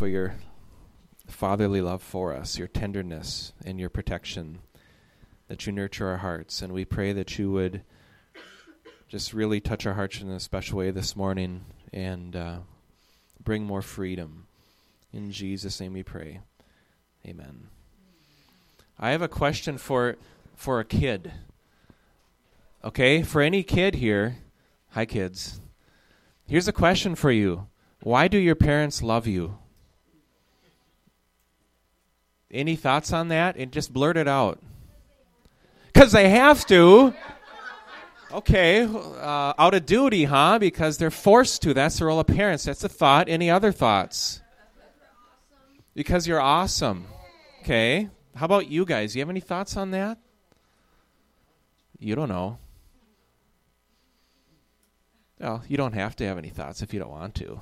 for your fatherly love for us, your tenderness and your protection, that you nurture our hearts. And we pray that you would just really touch our hearts in a special way this morning and uh, bring more freedom. In Jesus' name we pray. Amen. I have a question for for a kid. Okay, for any kid here, hi kids. Here's a question for you. Why do your parents love you? Any thoughts on that? And just blurt it out. Because they have to. Okay, uh, out of duty, huh? Because they're forced to. That's the role of parents. That's a thought. Any other thoughts? Because you're awesome. Okay. How about you guys? You have any thoughts on that? You don't know. Well, you don't have to have any thoughts if you don't want to.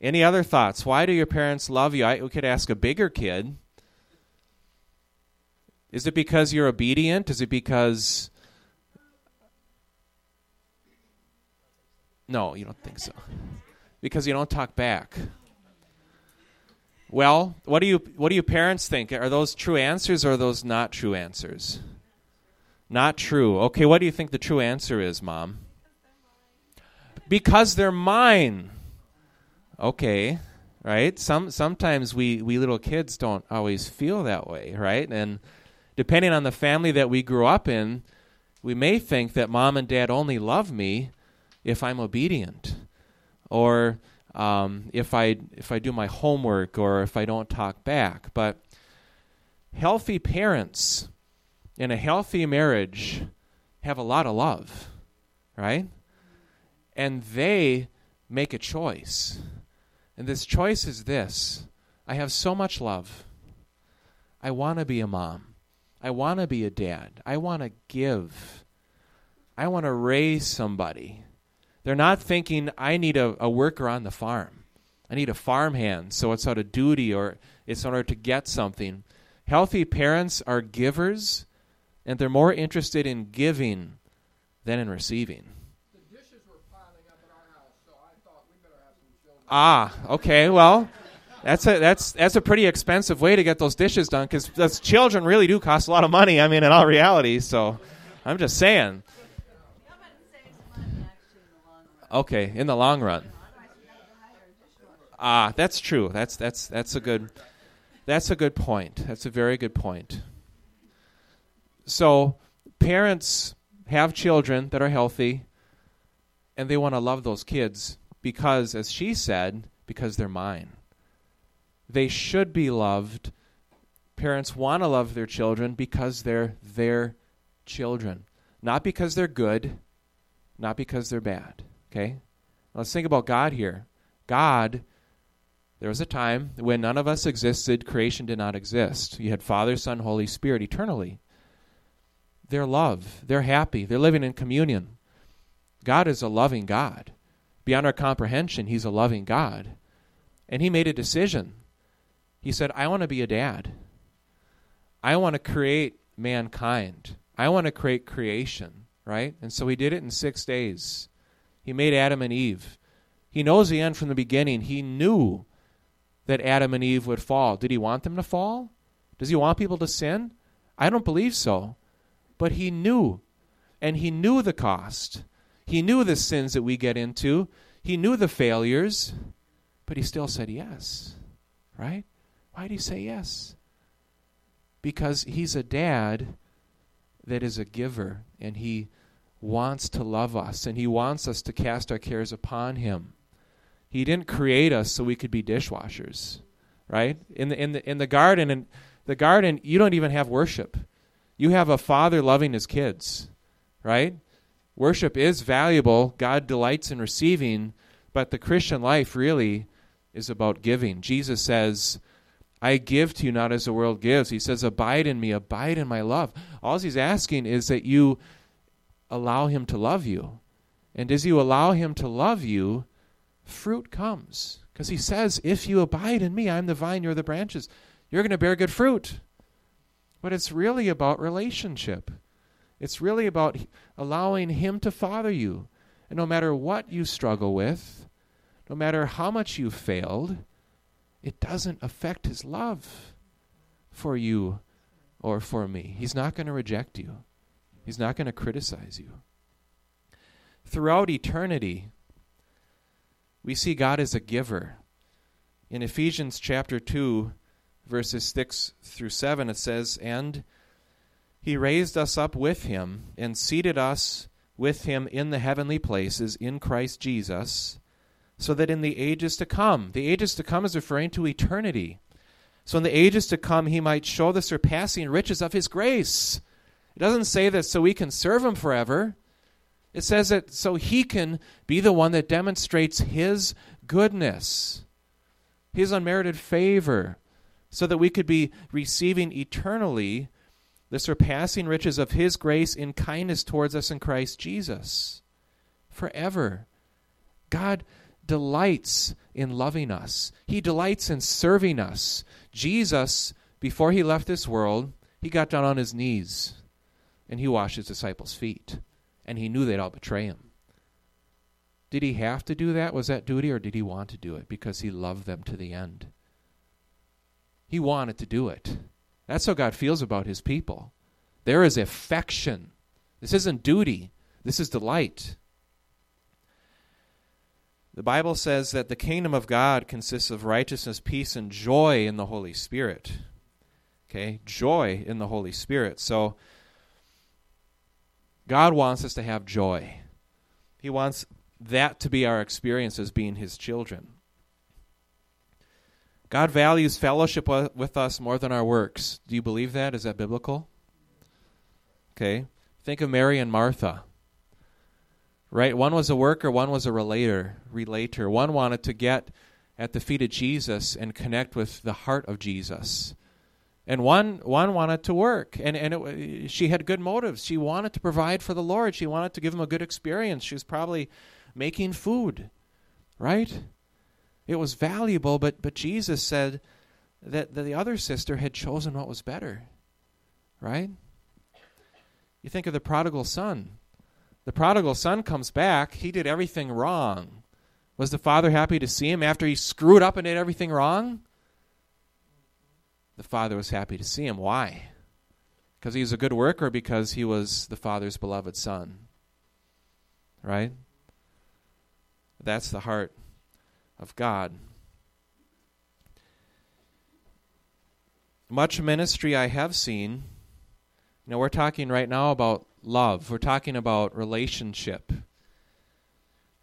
Any other thoughts? Why do your parents love you? I, we could ask a bigger kid. Is it because you're obedient? Is it because. No, you don't think so. Because you don't talk back. Well, what do you what do you parents think? Are those true answers or are those not true answers? Not true. Okay, what do you think the true answer is, mom? Because they're mine. Okay, right? Some sometimes we we little kids don't always feel that way, right? And depending on the family that we grew up in, we may think that mom and dad only love me if I'm obedient, or um, if I if I do my homework, or if I don't talk back. But healthy parents in a healthy marriage have a lot of love, right? And they make a choice. And this choice is this I have so much love. I want to be a mom. I want to be a dad. I want to give. I want to raise somebody. They're not thinking, I need a, a worker on the farm. I need a farmhand, so it's out of duty or it's in order to get something. Healthy parents are givers, and they're more interested in giving than in receiving. Ah, okay. Well, that's a that's that's a pretty expensive way to get those dishes done because those children really do cost a lot of money. I mean, in all reality. So, I'm just saying. Okay, in the long run. Ah, that's true. That's that's that's a good that's a good point. That's a very good point. So, parents have children that are healthy and they want to love those kids because as she said, because they're mine. They should be loved. Parents want to love their children because they're their children, not because they're good, not because they're bad. Okay? Let's think about God here. God, there was a time when none of us existed, creation did not exist. You had Father, Son, Holy Spirit eternally. They're love. They're happy. They're living in communion. God is a loving God. Beyond our comprehension, He's a loving God. And He made a decision. He said, I want to be a dad. I want to create mankind. I want to create creation, right? And so He did it in six days. He made Adam and Eve. He knows the end from the beginning. He knew that Adam and Eve would fall. Did He want them to fall? Does He want people to sin? I don't believe so. But He knew. And He knew the cost. He knew the sins that we get into. He knew the failures. But He still said yes. Right? Why did He say yes? Because He's a dad that is a giver. And He wants to love us and he wants us to cast our cares upon him. He didn't create us so we could be dishwashers, right? In the in the in the garden and the garden you don't even have worship. You have a father loving his kids, right? Worship is valuable. God delights in receiving, but the Christian life really is about giving. Jesus says, I give to you not as the world gives. He says, Abide in me, abide in my love. All he's asking is that you allow Him to love you. And as you allow Him to love you, fruit comes. Because He says, If you abide in me, I'm the vine, you're the branches, you're going to bear good fruit. But it's really about relationship. It's really about allowing Him to father you. And no matter what you struggle with, no matter how much you've failed, it doesn't affect his love for you or for me. He's not going to reject you, he's not going to criticize you. Throughout eternity, we see God as a giver. In Ephesians chapter 2, verses 6 through 7, it says, And he raised us up with him and seated us with him in the heavenly places in Christ Jesus, so that in the ages to come, the ages to come is referring to eternity. So in the ages to come, he might show the surpassing riches of his grace. It doesn't say that so we can serve him forever. It says that so he can be the one that demonstrates his goodness, his unmerited favor, so that we could be receiving eternally the surpassing riches of his grace in kindness towards us in Christ Jesus. Forever. God delights in loving us, he delights in serving us. Jesus, before he left this world, he got down on his knees and he washed his disciples' feet. And he knew they'd all betray him. Did he have to do that? Was that duty, or did he want to do it because he loved them to the end? He wanted to do it. That's how God feels about his people. There is affection. This isn't duty, this is delight. The Bible says that the kingdom of God consists of righteousness, peace, and joy in the Holy Spirit. Okay? Joy in the Holy Spirit. So, God wants us to have joy. He wants that to be our experience as being His children. God values fellowship with us more than our works. Do you believe that? Is that biblical? Okay. Think of Mary and Martha. Right? One was a worker, one was a relator, relator. One wanted to get at the feet of Jesus and connect with the heart of Jesus. And one one wanted to work, and and it, she had good motives. She wanted to provide for the Lord. She wanted to give him a good experience. She was probably making food, right? It was valuable, but, but Jesus said that, that the other sister had chosen what was better. Right? You think of the prodigal son. The prodigal son comes back. He did everything wrong. Was the father happy to see him after he screwed up and did everything wrong? The father was happy to see him. Why? Because he was a good worker, because he was the father's beloved son. Right? That's the heart of God. Much ministry I have seen. You know, we're talking right now about love. We're talking about relationship.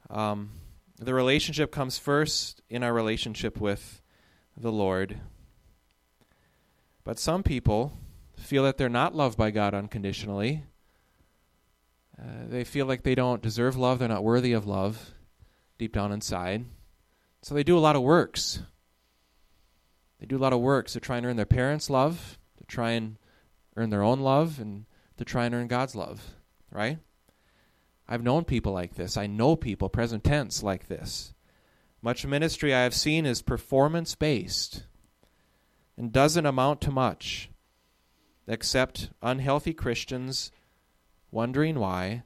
Um, the relationship comes first in our relationship with the Lord. But some people feel that they're not loved by God unconditionally. Uh, they feel like they don't deserve love, they're not worthy of love deep down inside. So they do a lot of works. They do a lot of works to try and earn their parents' love, to try and earn their own love, and to try and earn God's love, right? I've known people like this. I know people, present tense, like this. Much ministry I have seen is performance based and doesn't amount to much except unhealthy Christians wondering why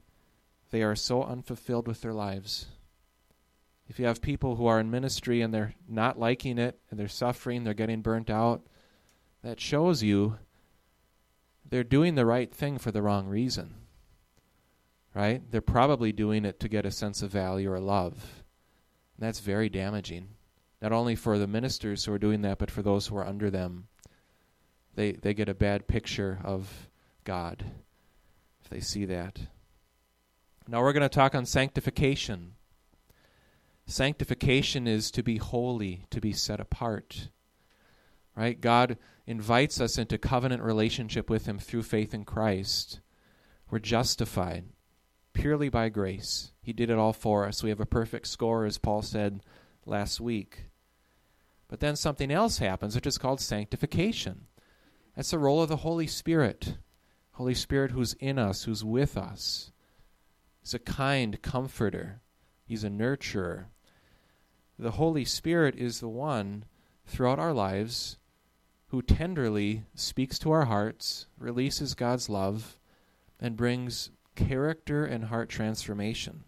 they are so unfulfilled with their lives if you have people who are in ministry and they're not liking it and they're suffering, they're getting burnt out, that shows you they're doing the right thing for the wrong reason. Right? They're probably doing it to get a sense of value or love. And that's very damaging. Not only for the ministers who are doing that, but for those who are under them. They they get a bad picture of God if they see that. Now we're going to talk on sanctification. Sanctification is to be holy, to be set apart. Right? God invites us into covenant relationship with Him through faith in Christ. We're justified purely by grace. He did it all for us. We have a perfect score, as Paul said last week. But then something else happens, which is called sanctification. That's the role of the Holy Spirit. Holy Spirit who's in us, who's with us. He's a kind comforter. He's a nurturer the Holy Spirit is the one throughout our lives who tenderly speaks to our hearts, releases God's love, and brings character and heart transformation.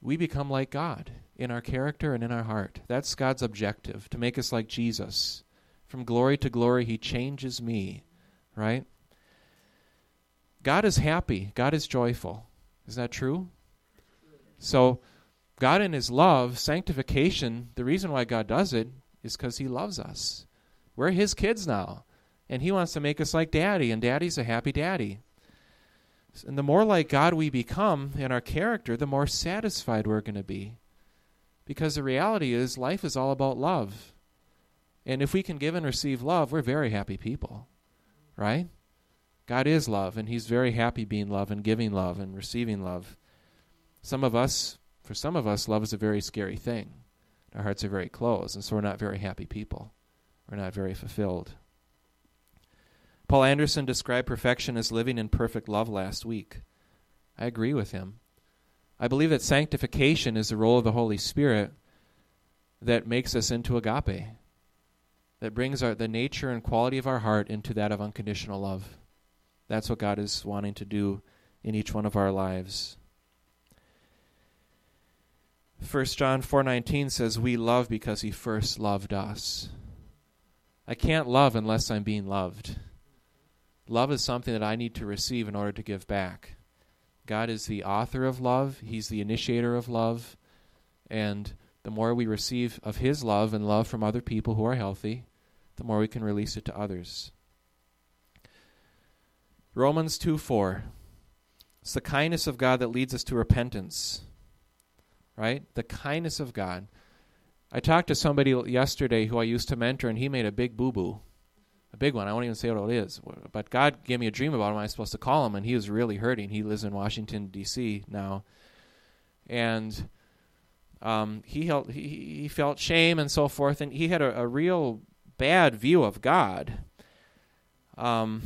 We become like God in our character and in our heart. That's God's objective, to make us like Jesus. From glory to glory, He changes me, right? God is happy. God is joyful. Is that true? So, God in His love, sanctification, the reason why God does it is because He loves us. We're His kids now. And He wants to make us like Daddy, and Daddy's a happy daddy. And the more like God we become in our character, the more satisfied we're going to be. Because the reality is, life is all about love. And if we can give and receive love, we're very happy people. Right? God is love, and He's very happy being love and giving love and receiving love. Some of us, for some of us, love is a very scary thing. Our hearts are very closed, and so we're not very happy people. We're not very fulfilled. Paul Anderson described perfection as living in perfect love last week. I agree with him. I believe that sanctification is the role of the Holy Spirit that makes us into agape, that brings our, the nature and quality of our heart into that of unconditional love. That's what God is wanting to do in each one of our lives. 1 John 4:19 says we love because he first loved us. I can't love unless I'm being loved. Love is something that I need to receive in order to give back. God is the author of love, He's the initiator of love, and the more we receive of His love and love from other people who are healthy, the more we can release it to others. Romans 2 4. It's the kindness of God that leads us to repentance. Right? The kindness of God. I talked to somebody yesterday who I used to mentor, and he made a big boo boo a big one. I won't even say what it is. But God gave me a dream about him. I was supposed to call him, and he was really hurting. He lives in Washington D.C. now, and um, he, held, he he felt shame and so forth, and he had a, a real bad view of God. Um,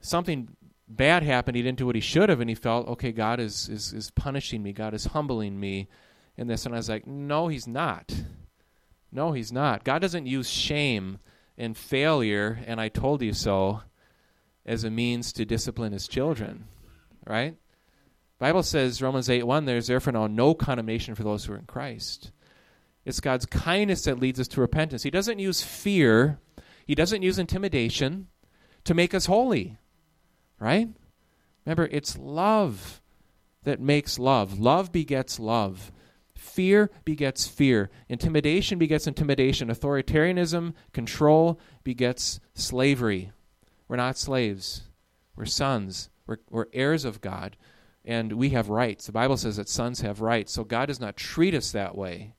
something bad happened. He didn't do what he should have, and he felt, okay, God is is is punishing me. God is humbling me in this. And I was like, no, he's not. No, he's not. God doesn't use shame and failure, and I told you so, as a means to discipline his children. Right? Bible says, Romans 8 1, there's therefore now no condemnation for those who are in Christ. It's God's kindness that leads us to repentance. He doesn't use fear, He doesn't use intimidation to make us holy. Right? Remember, it's love that makes love. Love begets love. Fear begets fear. Intimidation begets intimidation. Authoritarianism, control begets slavery. We're not slaves. We're sons. We're, we're heirs of God. And we have rights. The Bible says that sons have rights. So God does not treat us that way.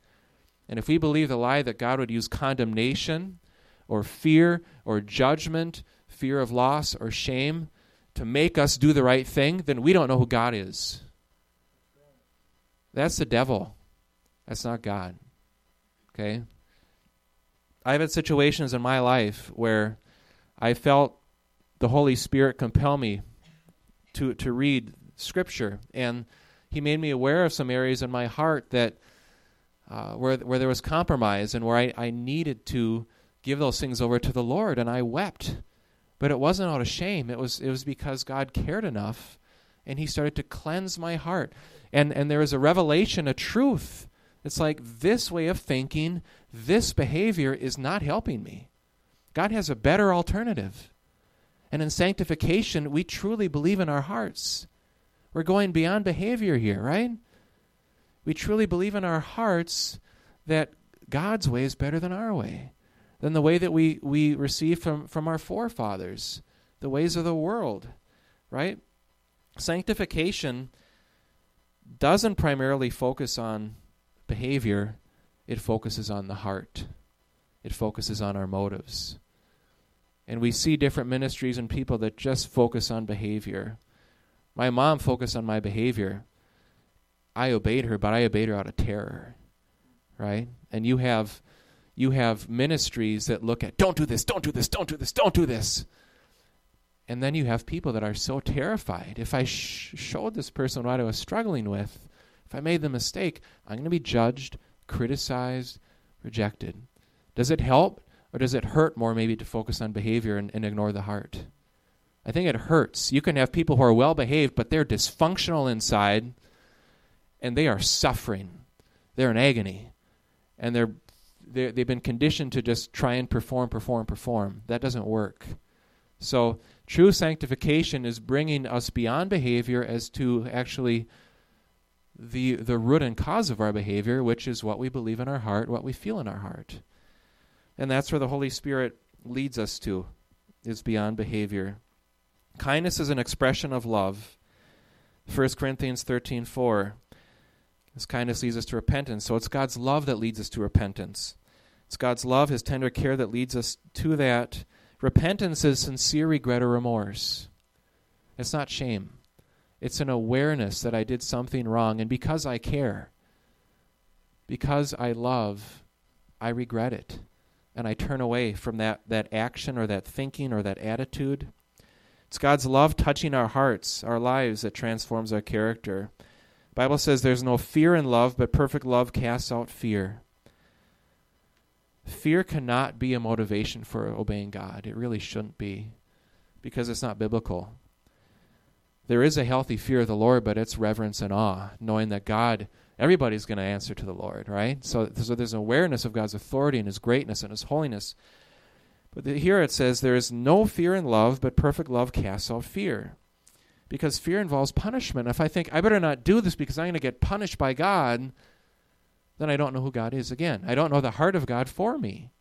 And if we believe the lie that God would use condemnation or fear or judgment, fear of loss or shame to make us do the right thing, then we don't know who God is. That's the devil. That's not God. Okay? I've had situations in my life where I felt the Holy Spirit compel me to to read Scripture, and He made me aware of some areas in my heart that uh, where where there was compromise and where I, I needed to give those things over to the Lord, and I wept, but it wasn't out of shame. It was it was because God cared enough, and He started to cleanse my heart, and and there was a revelation, a truth it's like this way of thinking, this behavior is not helping me. God has a better alternative. And in sanctification, we truly believe in our hearts. We're going beyond behavior here, right? We truly believe in our hearts that God's way is better than our way, than the way that we, we receive from, from our forefathers, the ways of the world, right? Sanctification doesn't primarily focus on behavior, it focuses on the heart, it focuses on our motives. And we see different ministries and people that just focus on behavior. My mom focused on my behavior. I obeyed her, but I obeyed her out of terror. Right? And you have you have ministries that look at don't do this, don't do this, don't do this, don't do this. And then you have people that are so terrified. If I sh- showed this person what I was struggling with, if I made the mistake, I'm going to be judged, criticized, rejected. Does it help or does it hurt more maybe to focus on behavior and, and ignore the heart? I think it hurts. You can have people who are well behaved, but they're dysfunctional inside and they are suffering. they're in agony. And they're, they're, they've been conditioned to just try and perform, perform, perform. That doesn't work. So, true sanctification is bringing us beyond behavior as to actually the, the root and cause of our behavior, which is what we believe in our heart, what we feel in our heart. And that's where the Holy Spirit leads us to, is beyond behavior. Kindness is an expression of love. 1 Corinthians 13 4. This kindness leads us to repentance. So it's God's love that leads us to repentance. It's God's love, His tender care that leads us to that. Repentance is sincere regret or remorse. It's not shame. It's an awareness that I did something wrong, and because I care, because I love, I regret it. And I turn away from that, that action or that thinking or that attitude. It's God's love touching our hearts, our lives, that transforms our character. Bible says there's no fear in love, but perfect love casts out fear. Fear cannot be a motivation for obeying God. It really shouldn't be because it's not biblical. There is a healthy fear of the Lord, but it's reverence and awe, knowing that God, everybody's going to answer to the Lord, right? So, so there's an awareness of God's authority and His greatness and His holiness. But the, here it says, There is no fear in love, but perfect love casts out fear. Because fear involves punishment. If I think, I better not do this because I'm going to get punished by God, then I don't know who God is again. I don't know the heart of God for me.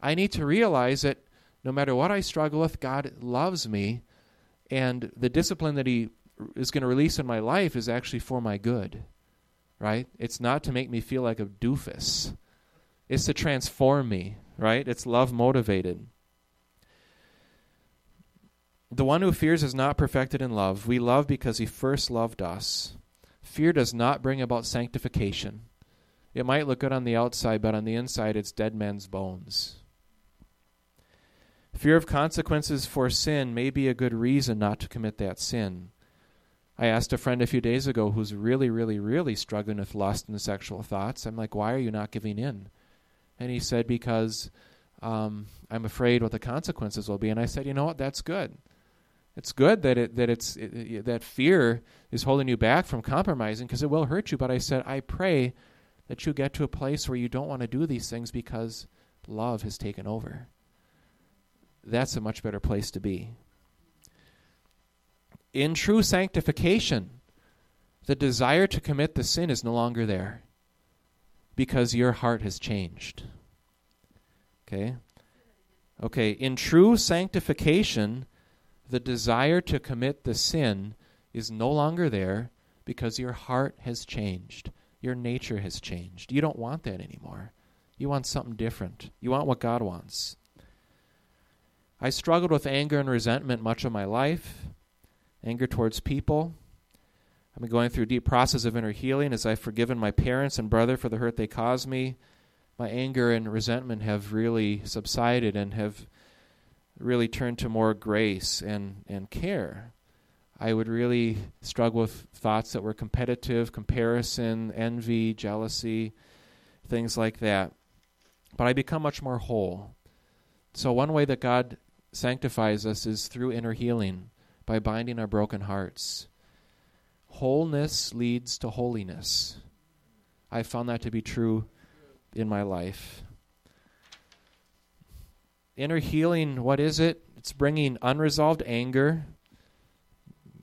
I need to realize that no matter what I struggle with, God loves me and the discipline that he is going to release in my life is actually for my good. Right? It's not to make me feel like a doofus. It's to transform me, right? It's love motivated. The one who fears is not perfected in love. We love because he first loved us. Fear does not bring about sanctification. It might look good on the outside, but on the inside, it's dead man's bones. Fear of consequences for sin may be a good reason not to commit that sin. I asked a friend a few days ago who's really, really, really struggling with lust and sexual thoughts. I'm like, why are you not giving in? And he said, because um, I'm afraid what the consequences will be. And I said, you know what? That's good. It's good that it that it's it, it, that fear is holding you back from compromising because it will hurt you. But I said, I pray that you get to a place where you don't want to do these things because love has taken over that's a much better place to be. In true sanctification, the desire to commit the sin is no longer there because your heart has changed. Okay? Okay, in true sanctification, the desire to commit the sin is no longer there because your heart has changed. Your nature has changed. You don't want that anymore. You want something different. You want what God wants. I struggled with anger and resentment much of my life, anger towards people. I've been going through a deep process of inner healing as I've forgiven my parents and brother for the hurt they caused me. My anger and resentment have really subsided and have really turn to more grace and, and care. I would really struggle with thoughts that were competitive, comparison, envy, jealousy, things like that. But I become much more whole. So, one way that God sanctifies us is through inner healing by binding our broken hearts. Wholeness leads to holiness. I found that to be true in my life. Inner healing, what is it? It's bringing unresolved anger.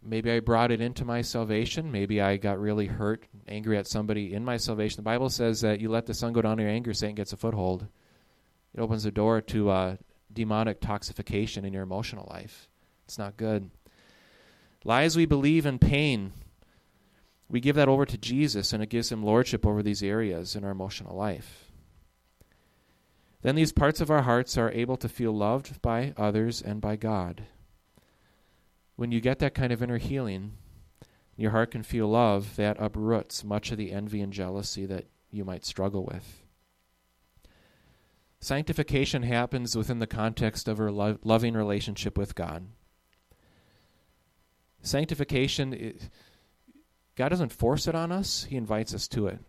Maybe I brought it into my salvation. Maybe I got really hurt, angry at somebody in my salvation. The Bible says that you let the sun go down in your anger, Satan gets a foothold. It opens the door to uh, demonic toxification in your emotional life. It's not good. Lies we believe in pain, we give that over to Jesus and it gives him lordship over these areas in our emotional life. Then these parts of our hearts are able to feel loved by others and by God. When you get that kind of inner healing, your heart can feel love, that uproots much of the envy and jealousy that you might struggle with. Sanctification happens within the context of a lo- loving relationship with God. Sanctification, God doesn't force it on us, He invites us to it.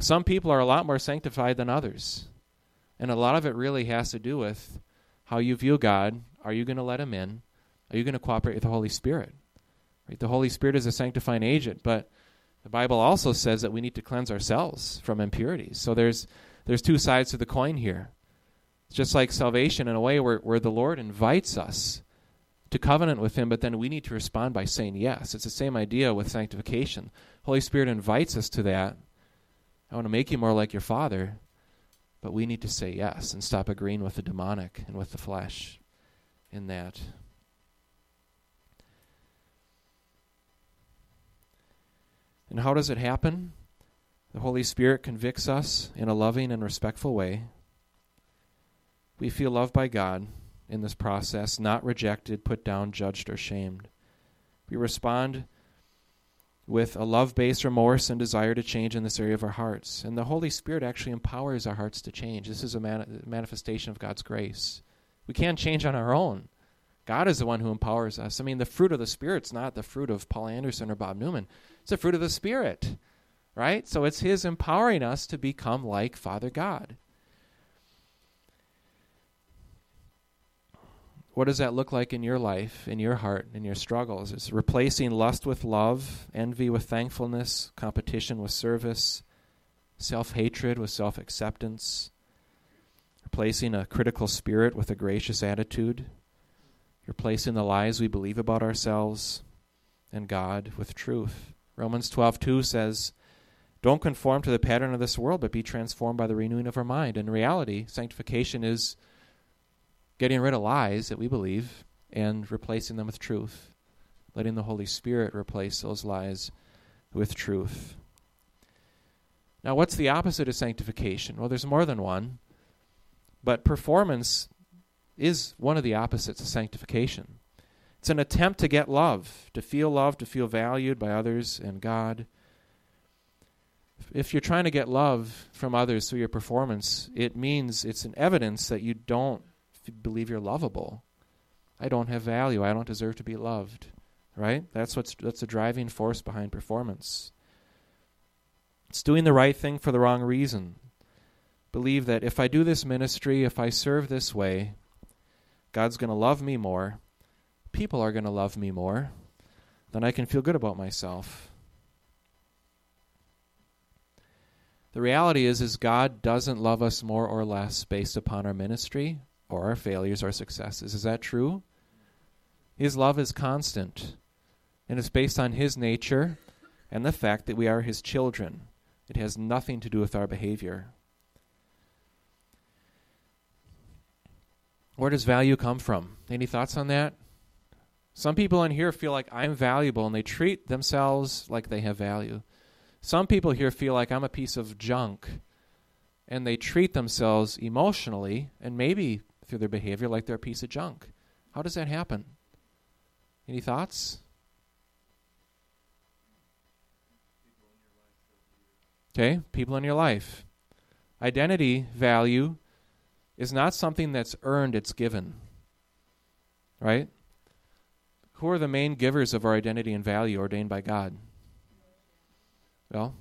Some people are a lot more sanctified than others. And a lot of it really has to do with how you view God. Are you going to let Him in? Are you going to cooperate with the Holy Spirit? Right? The Holy Spirit is a sanctifying agent, but The Bible also says that we need to cleanse ourselves from impurities. So there's there's two sides to the coin here. It's just like salvation in a way where, where the Lord invites us to covenant with him, but then we need to respond by saying yes. It's the same idea with sanctification. Holy Spirit invites us to that. I want to make you more like your Father, but we need to say yes and stop agreeing with the demonic and with the flesh in that. And how does it happen? The Holy Spirit convicts us in a loving and respectful way. We feel loved by God in this process, not rejected, put down, judged, or shamed. We respond with a love based remorse and desire to change in this area of our hearts. And the Holy Spirit actually empowers our hearts to change. This is a man- manifestation of God's grace. We can't change on our own. God is the one who empowers us. I mean, the fruit of the Spirit's not the fruit of Paul Anderson or Bob Newman, it's the fruit of the Spirit, right? So it's His empowering us to become like Father God. What does that look like in your life, in your heart, in your struggles? It's replacing lust with love, envy with thankfulness, competition with service, self hatred with self acceptance, replacing a critical spirit with a gracious attitude, replacing the lies we believe about ourselves and God with truth. Romans 12:2 says, "Don't conform to the pattern of this world, but be transformed by the renewing of our mind." In reality, sanctification is getting rid of lies that we believe and replacing them with truth, letting the Holy Spirit replace those lies with truth. Now, what's the opposite of sanctification? Well, there's more than one, but performance is one of the opposites of sanctification. It's an attempt to get love, to feel loved, to feel valued by others and God. If you're trying to get love from others through your performance, it means it's an evidence that you don't believe you're lovable. I don't have value. I don't deserve to be loved. Right? That's what's that's the driving force behind performance. It's doing the right thing for the wrong reason. Believe that if I do this ministry, if I serve this way, God's going to love me more. People are going to love me more. Then I can feel good about myself. The reality is is God doesn't love us more or less based upon our ministry or our failures or successes. Is that true? His love is constant, and it's based on His nature and the fact that we are His children. It has nothing to do with our behavior. Where does value come from? Any thoughts on that? Some people in here feel like I'm valuable and they treat themselves like they have value. Some people here feel like I'm a piece of junk and they treat themselves emotionally and maybe through their behavior like they're a piece of junk. How does that happen? Any thoughts? Okay, people in your life. Identity value is not something that's earned, it's given. Right? Who are the main givers of our identity and value ordained by God? Well,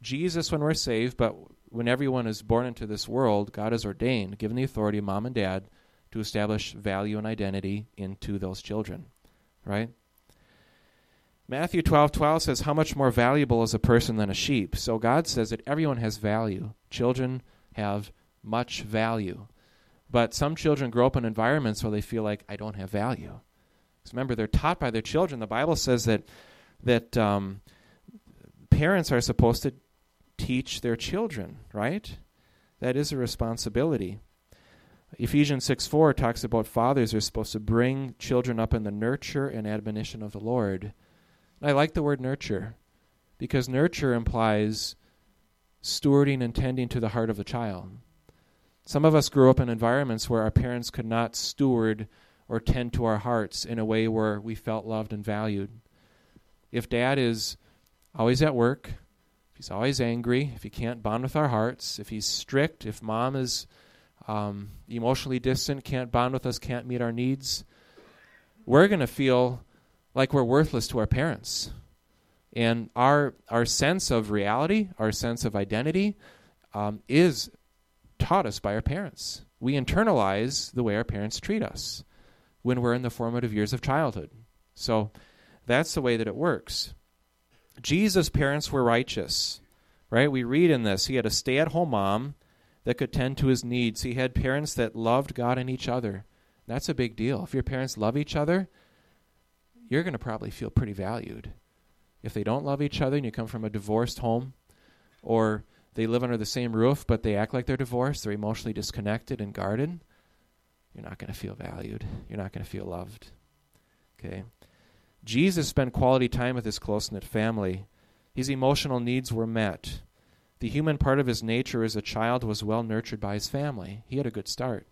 Jesus when we're saved, but when everyone is born into this world, God has ordained, given the authority of mom and dad to establish value and identity into those children, right? Matthew 12 12 says, How much more valuable is a person than a sheep? So God says that everyone has value. Children have much value. But some children grow up in environments where they feel like, I don't have value. Because remember, they're taught by their children. The Bible says that, that um, parents are supposed to teach their children, right? That is a responsibility. Ephesians 6 4 talks about fathers are supposed to bring children up in the nurture and admonition of the Lord. And I like the word nurture because nurture implies stewarding and tending to the heart of the child. Some of us grew up in environments where our parents could not steward or tend to our hearts in a way where we felt loved and valued. If dad is always at work, he's always angry, if he can't bond with our hearts, if he's strict, if mom is um, emotionally distant, can't bond with us, can't meet our needs, we're going to feel like we're worthless to our parents. And our our sense of reality, our sense of identity, um, is taught us by our parents. We internalize the way our parents treat us when we're in the formative years of childhood. So that's the way that it works. Jesus' parents were righteous, right? We read in this he had a stay at home mom that could tend to his needs. He had parents that loved God and each other. That's a big deal. If your parents love each other, you're going to probably feel pretty valued. If they don't love each other and you come from a divorced home, or they live under the same roof but they act like they're divorced, they're emotionally disconnected and guarded, you're not going to feel valued. You're not going to feel loved. Okay? Jesus spent quality time with his close knit family. His emotional needs were met. The human part of his nature as a child was well nurtured by his family. He had a good start.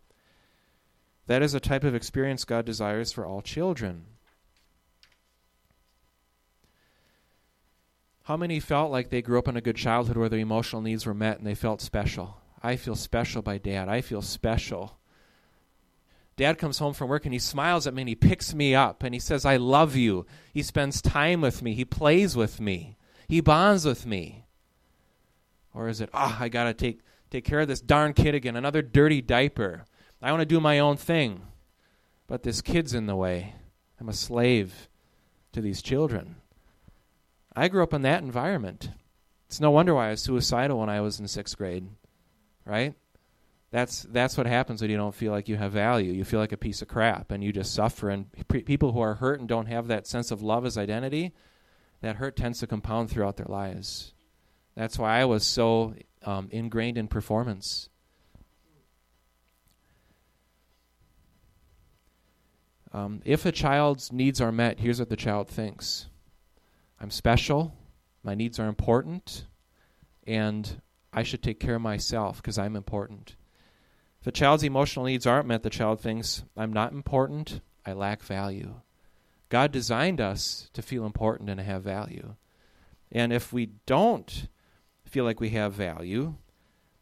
That is a type of experience God desires for all children. How many felt like they grew up in a good childhood where their emotional needs were met and they felt special? I feel special by dad. I feel special. Dad comes home from work and he smiles at me and he picks me up and he says, I love you. He spends time with me. He plays with me. He bonds with me. Or is it, ah, oh, I got to take, take care of this darn kid again, another dirty diaper. I want to do my own thing. But this kid's in the way. I'm a slave to these children. I grew up in that environment. It's no wonder why I was suicidal when I was in sixth grade, right? That's that's what happens when you don't feel like you have value. You feel like a piece of crap, and you just suffer. And pre- people who are hurt and don't have that sense of love as identity, that hurt tends to compound throughout their lives. That's why I was so um, ingrained in performance. Um, if a child's needs are met, here's what the child thinks I'm special, my needs are important, and I should take care of myself because I'm important. If a child's emotional needs aren't met, the child thinks, I'm not important, I lack value. God designed us to feel important and have value. And if we don't feel like we have value,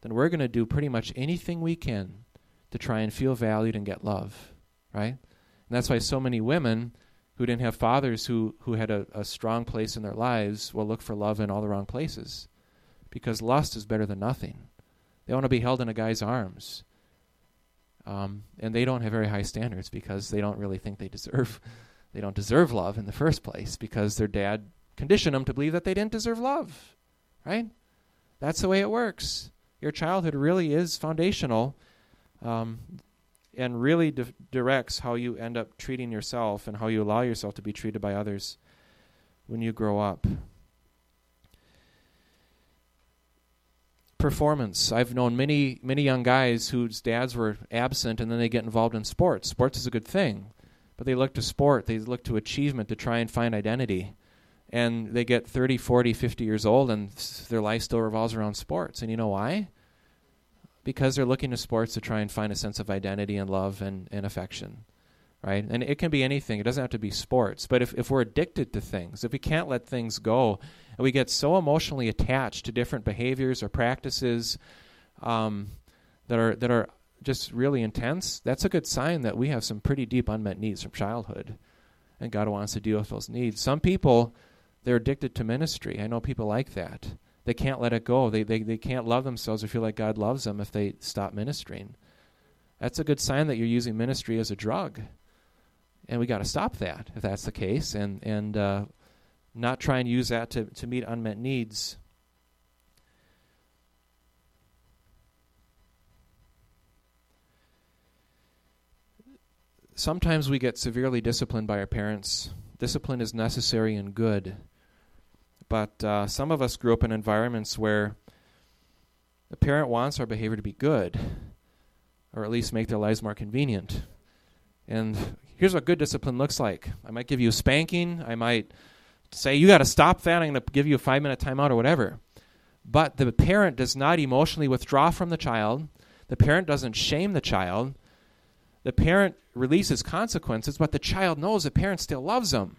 then we're going to do pretty much anything we can to try and feel valued and get love, right? And that's why so many women who didn't have fathers who, who had a, a strong place in their lives will look for love in all the wrong places. Because lust is better than nothing. They want to be held in a guy's arms. Um, and they don't have very high standards because they don't really think they deserve they don't deserve love in the first place because their dad conditioned them to believe that they didn't deserve love. Right? That's the way it works. Your childhood really is foundational. Um, and really di- directs how you end up treating yourself and how you allow yourself to be treated by others when you grow up. Performance. I've known many many young guys whose dads were absent and then they get involved in sports. Sports is a good thing, but they look to sport, they look to achievement to try and find identity. And they get 30, 40, 50 years old and their life still revolves around sports. And you know why? because they're looking to sports to try and find a sense of identity and love and, and affection right? And it can be anything. It doesn't have to be sports. But if, if we're addicted to things if we can't let things go and we get so emotionally attached to different behaviors or practices um, that are that are just really intense that's a good sign that we have some pretty deep unmet needs from childhood. And god wants to deal with those needs. Some people they're addicted to ministry. I know people like that. They can't let it go. They, they, they can't love themselves or feel like God loves them if they stop ministering. That's a good sign that you're using ministry as a drug. And we got to stop that if that's the case and, and uh, not try and use that to, to meet unmet needs. Sometimes we get severely disciplined by our parents. Discipline is necessary and good. But uh, some of us grew up in environments where the parent wants our behavior to be good, or at least make their lives more convenient. And here's what good discipline looks like I might give you a spanking, I might say, You got to stop that, I'm going to give you a five minute timeout, or whatever. But the parent does not emotionally withdraw from the child, the parent doesn't shame the child. The parent releases consequences, but the child knows the parent still loves them.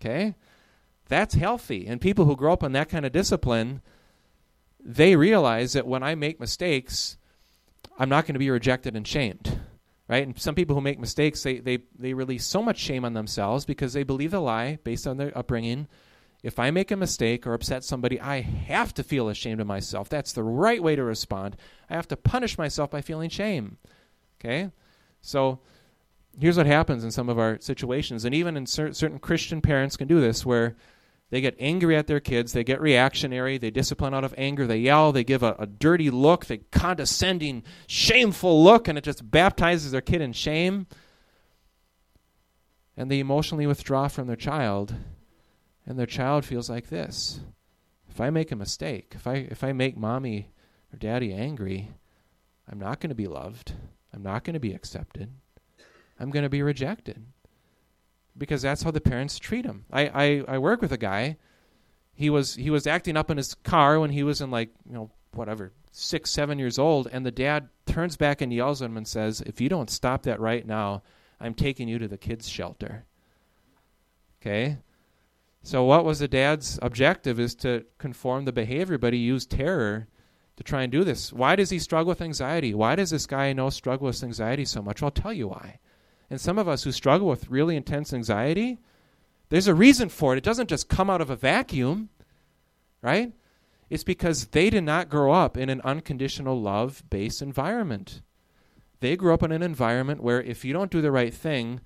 Okay? That's healthy. And people who grow up in that kind of discipline, they realize that when I make mistakes, I'm not going to be rejected and shamed. Right? And some people who make mistakes, they, they, they release so much shame on themselves because they believe the lie based on their upbringing. If I make a mistake or upset somebody, I have to feel ashamed of myself. That's the right way to respond. I have to punish myself by feeling shame. Okay? So here's what happens in some of our situations. And even in cer- certain Christian parents can do this where They get angry at their kids. They get reactionary. They discipline out of anger. They yell. They give a, a dirty look, the condescending, shameful look, and it just baptizes their kid in shame. And they emotionally withdraw from their child, and their child feels like this. If I make a mistake, if I if I make mommy or daddy angry, I'm not going to be loved. I'm not going to be accepted. I'm going to be rejected because that's how the parents treat him. I, I, I work with a guy. He was he was acting up in his car when he was in like you know whatever six seven years old, and the dad turns back and yells at him and says, "If you don't stop that right now, I'm taking you to the kids' shelter." Okay. So what was the dad's objective is to conform the behavior, but he used terror to try and do this. Why does he struggle with anxiety? Why does this guy know struggle with anxiety so much? I'll tell you why. And some of us who struggle with really intense anxiety, there's a reason for it. It doesn't just come out of a vacuum, right? It's because they did not grow up in an unconditional love based environment. They grew up in an environment where if you don't do the right thing,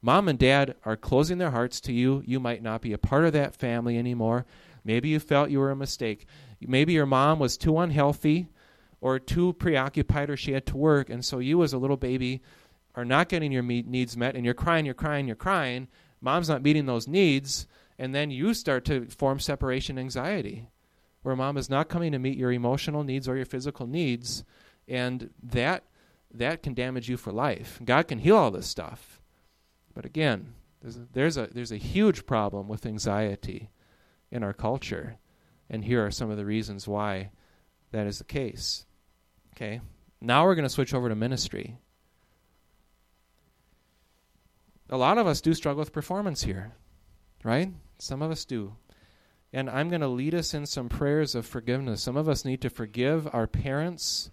mom and dad are closing their hearts to you. You might not be a part of that family anymore. Maybe you felt you were a mistake. Maybe your mom was too unhealthy or too preoccupied or she had to work. And so you, as a little baby, are not getting your needs met and you're crying, you're crying, you're crying, mom's not meeting those needs, and then you start to form separation anxiety where mom is not coming to meet your emotional needs or your physical needs and that that can damage you for life. God can heal all this stuff. But again, there's a, there's a there's a huge problem with anxiety in our culture. And here are some of the reasons why that is the case. Okay. Now we're going to switch over to ministry. A lot of us do struggle with performance here, right? Some of us do. And I'm going to lead us in some prayers of forgiveness. Some of us need to forgive our parents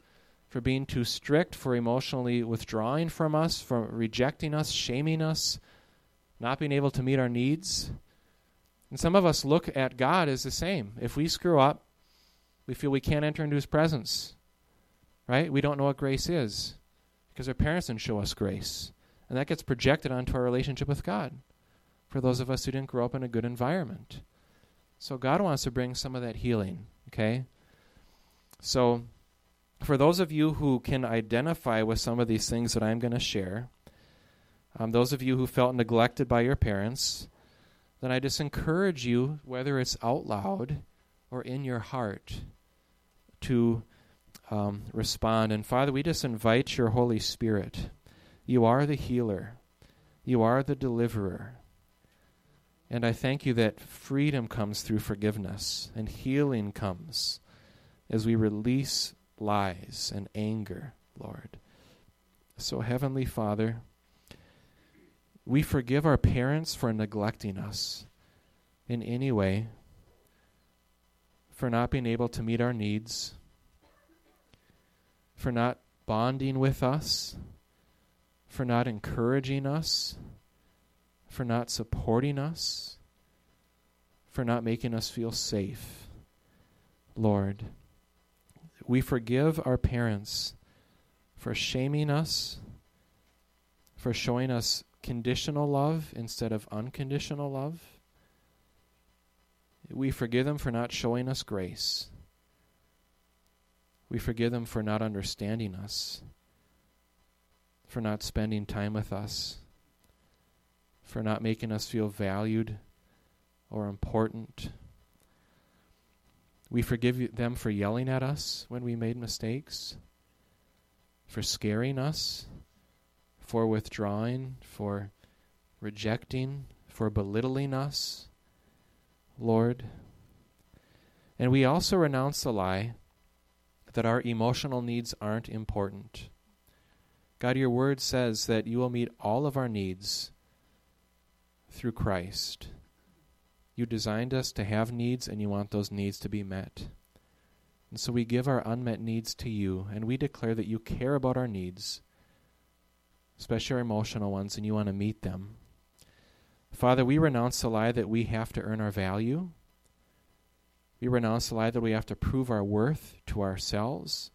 for being too strict, for emotionally withdrawing from us, for rejecting us, shaming us, not being able to meet our needs. And some of us look at God as the same. If we screw up, we feel we can't enter into his presence. Right? We don't know what grace is because our parents didn't show us grace. And that gets projected onto our relationship with God for those of us who didn't grow up in a good environment. So God wants to bring some of that healing, okay? So for those of you who can identify with some of these things that I'm going to share, um, those of you who felt neglected by your parents, then I just encourage you, whether it's out loud or in your heart, to um, respond. And Father, we just invite your Holy Spirit you are the healer. You are the deliverer. And I thank you that freedom comes through forgiveness and healing comes as we release lies and anger, Lord. So, Heavenly Father, we forgive our parents for neglecting us in any way, for not being able to meet our needs, for not bonding with us for not encouraging us, for not supporting us, for not making us feel safe. Lord, we forgive our parents for shaming us, for showing us conditional love instead of unconditional love. We forgive them for not showing us grace. We forgive them for not understanding us for not spending time with us, for not making us feel valued or important. We forgive them for yelling at us when we made mistakes, for scaring us, for withdrawing, for rejecting, for belittling us, Lord. And we also renounce the lie that our emotional needs aren't important. God, your word says that you will meet all of our needs through Christ. You designed us to have needs, and you want those needs to be met. And so we give our unmet needs to you, and we declare that you care about our needs, especially our emotional ones, and you want to meet them. Father, we renounce the lie that we have to earn our value. We renounce the lie that we have to prove our worth to ourselves,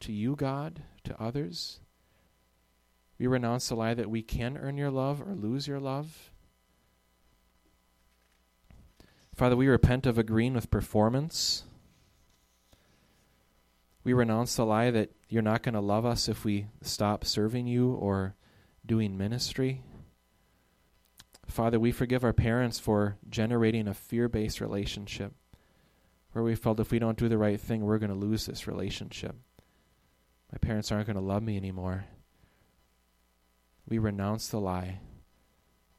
to you, God, to others. We renounce the lie that we can earn your love or lose your love. Father, we repent of agreeing with performance. We renounce the lie that you're not going to love us if we stop serving you or doing ministry. Father, we forgive our parents for generating a fear based relationship where we felt if we don't do the right thing, we're going to lose this relationship. My parents aren't going to love me anymore. We renounce the lie,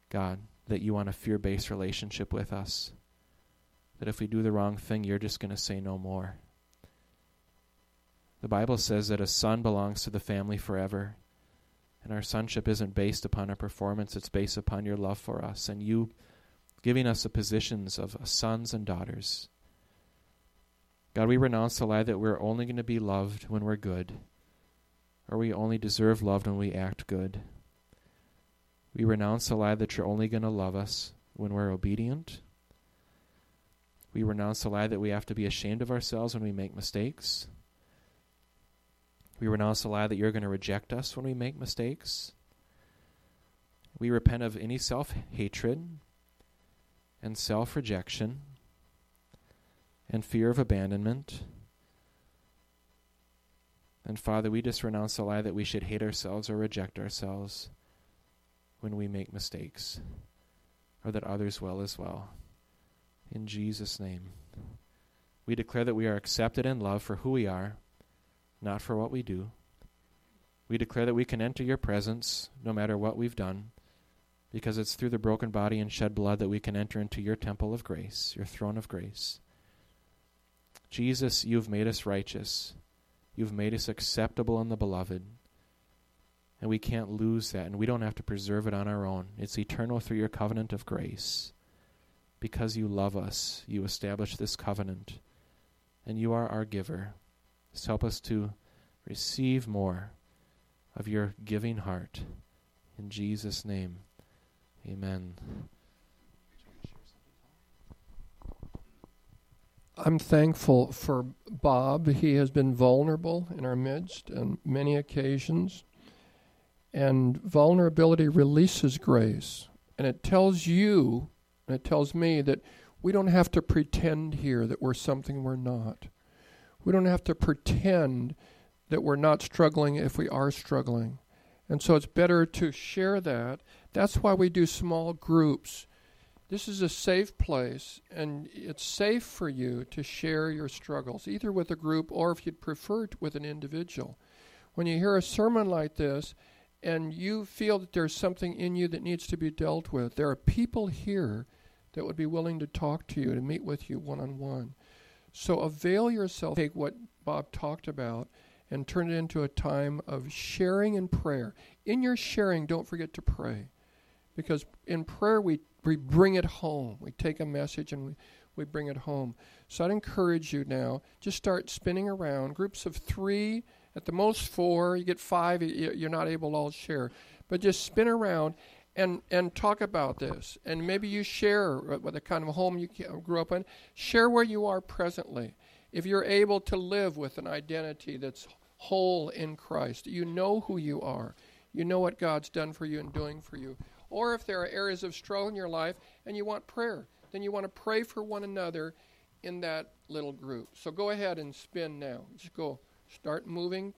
God, that you want a fear based relationship with us. That if we do the wrong thing, you're just going to say no more. The Bible says that a son belongs to the family forever. And our sonship isn't based upon our performance, it's based upon your love for us and you giving us the positions of sons and daughters. God, we renounce the lie that we're only going to be loved when we're good, or we only deserve love when we act good. We renounce the lie that you're only going to love us when we're obedient. We renounce the lie that we have to be ashamed of ourselves when we make mistakes. We renounce the lie that you're going to reject us when we make mistakes. We repent of any self hatred and self rejection and fear of abandonment. And Father, we just renounce the lie that we should hate ourselves or reject ourselves when we make mistakes, or that others will as well. In Jesus' name. We declare that we are accepted and loved for who we are not for what we do. We declare that we can enter your presence no matter what we've done, because it's through the broken body and shed blood that we can enter into your temple of grace, your throne of grace. Jesus, you've made us righteous. You've made us acceptable in the beloved. And we can't lose that, and we don't have to preserve it on our own. It's eternal through your covenant of grace. Because you love us, you establish this covenant, and you are our giver. Just help us to receive more of your giving heart. In Jesus' name, amen. I'm thankful for Bob. He has been vulnerable in our midst on many occasions. And vulnerability releases grace. And it tells you, and it tells me that we don't have to pretend here that we're something we're not. We don't have to pretend that we're not struggling if we are struggling. And so it's better to share that. That's why we do small groups. This is a safe place, and it's safe for you to share your struggles, either with a group or if you'd prefer it, with an individual. When you hear a sermon like this and you feel that there's something in you that needs to be dealt with, there are people here that would be willing to talk to you, to meet with you one on one. So avail yourself, take what Bob talked about, and turn it into a time of sharing and prayer. In your sharing, don't forget to pray. Because in prayer, we, we bring it home. We take a message and we, we bring it home. So I'd encourage you now, just start spinning around. Groups of three, at the most four. You get five, you're not able to all share. But just spin around and and talk about this. And maybe you share what the kind of home you grew up in. Share where you are presently. If you're able to live with an identity that's whole in Christ, you know who you are. You know what God's done for you and doing for you. Or if there are areas of struggle in your life and you want prayer, then you want to pray for one another in that little group. So go ahead and spin now. Just go. Start moving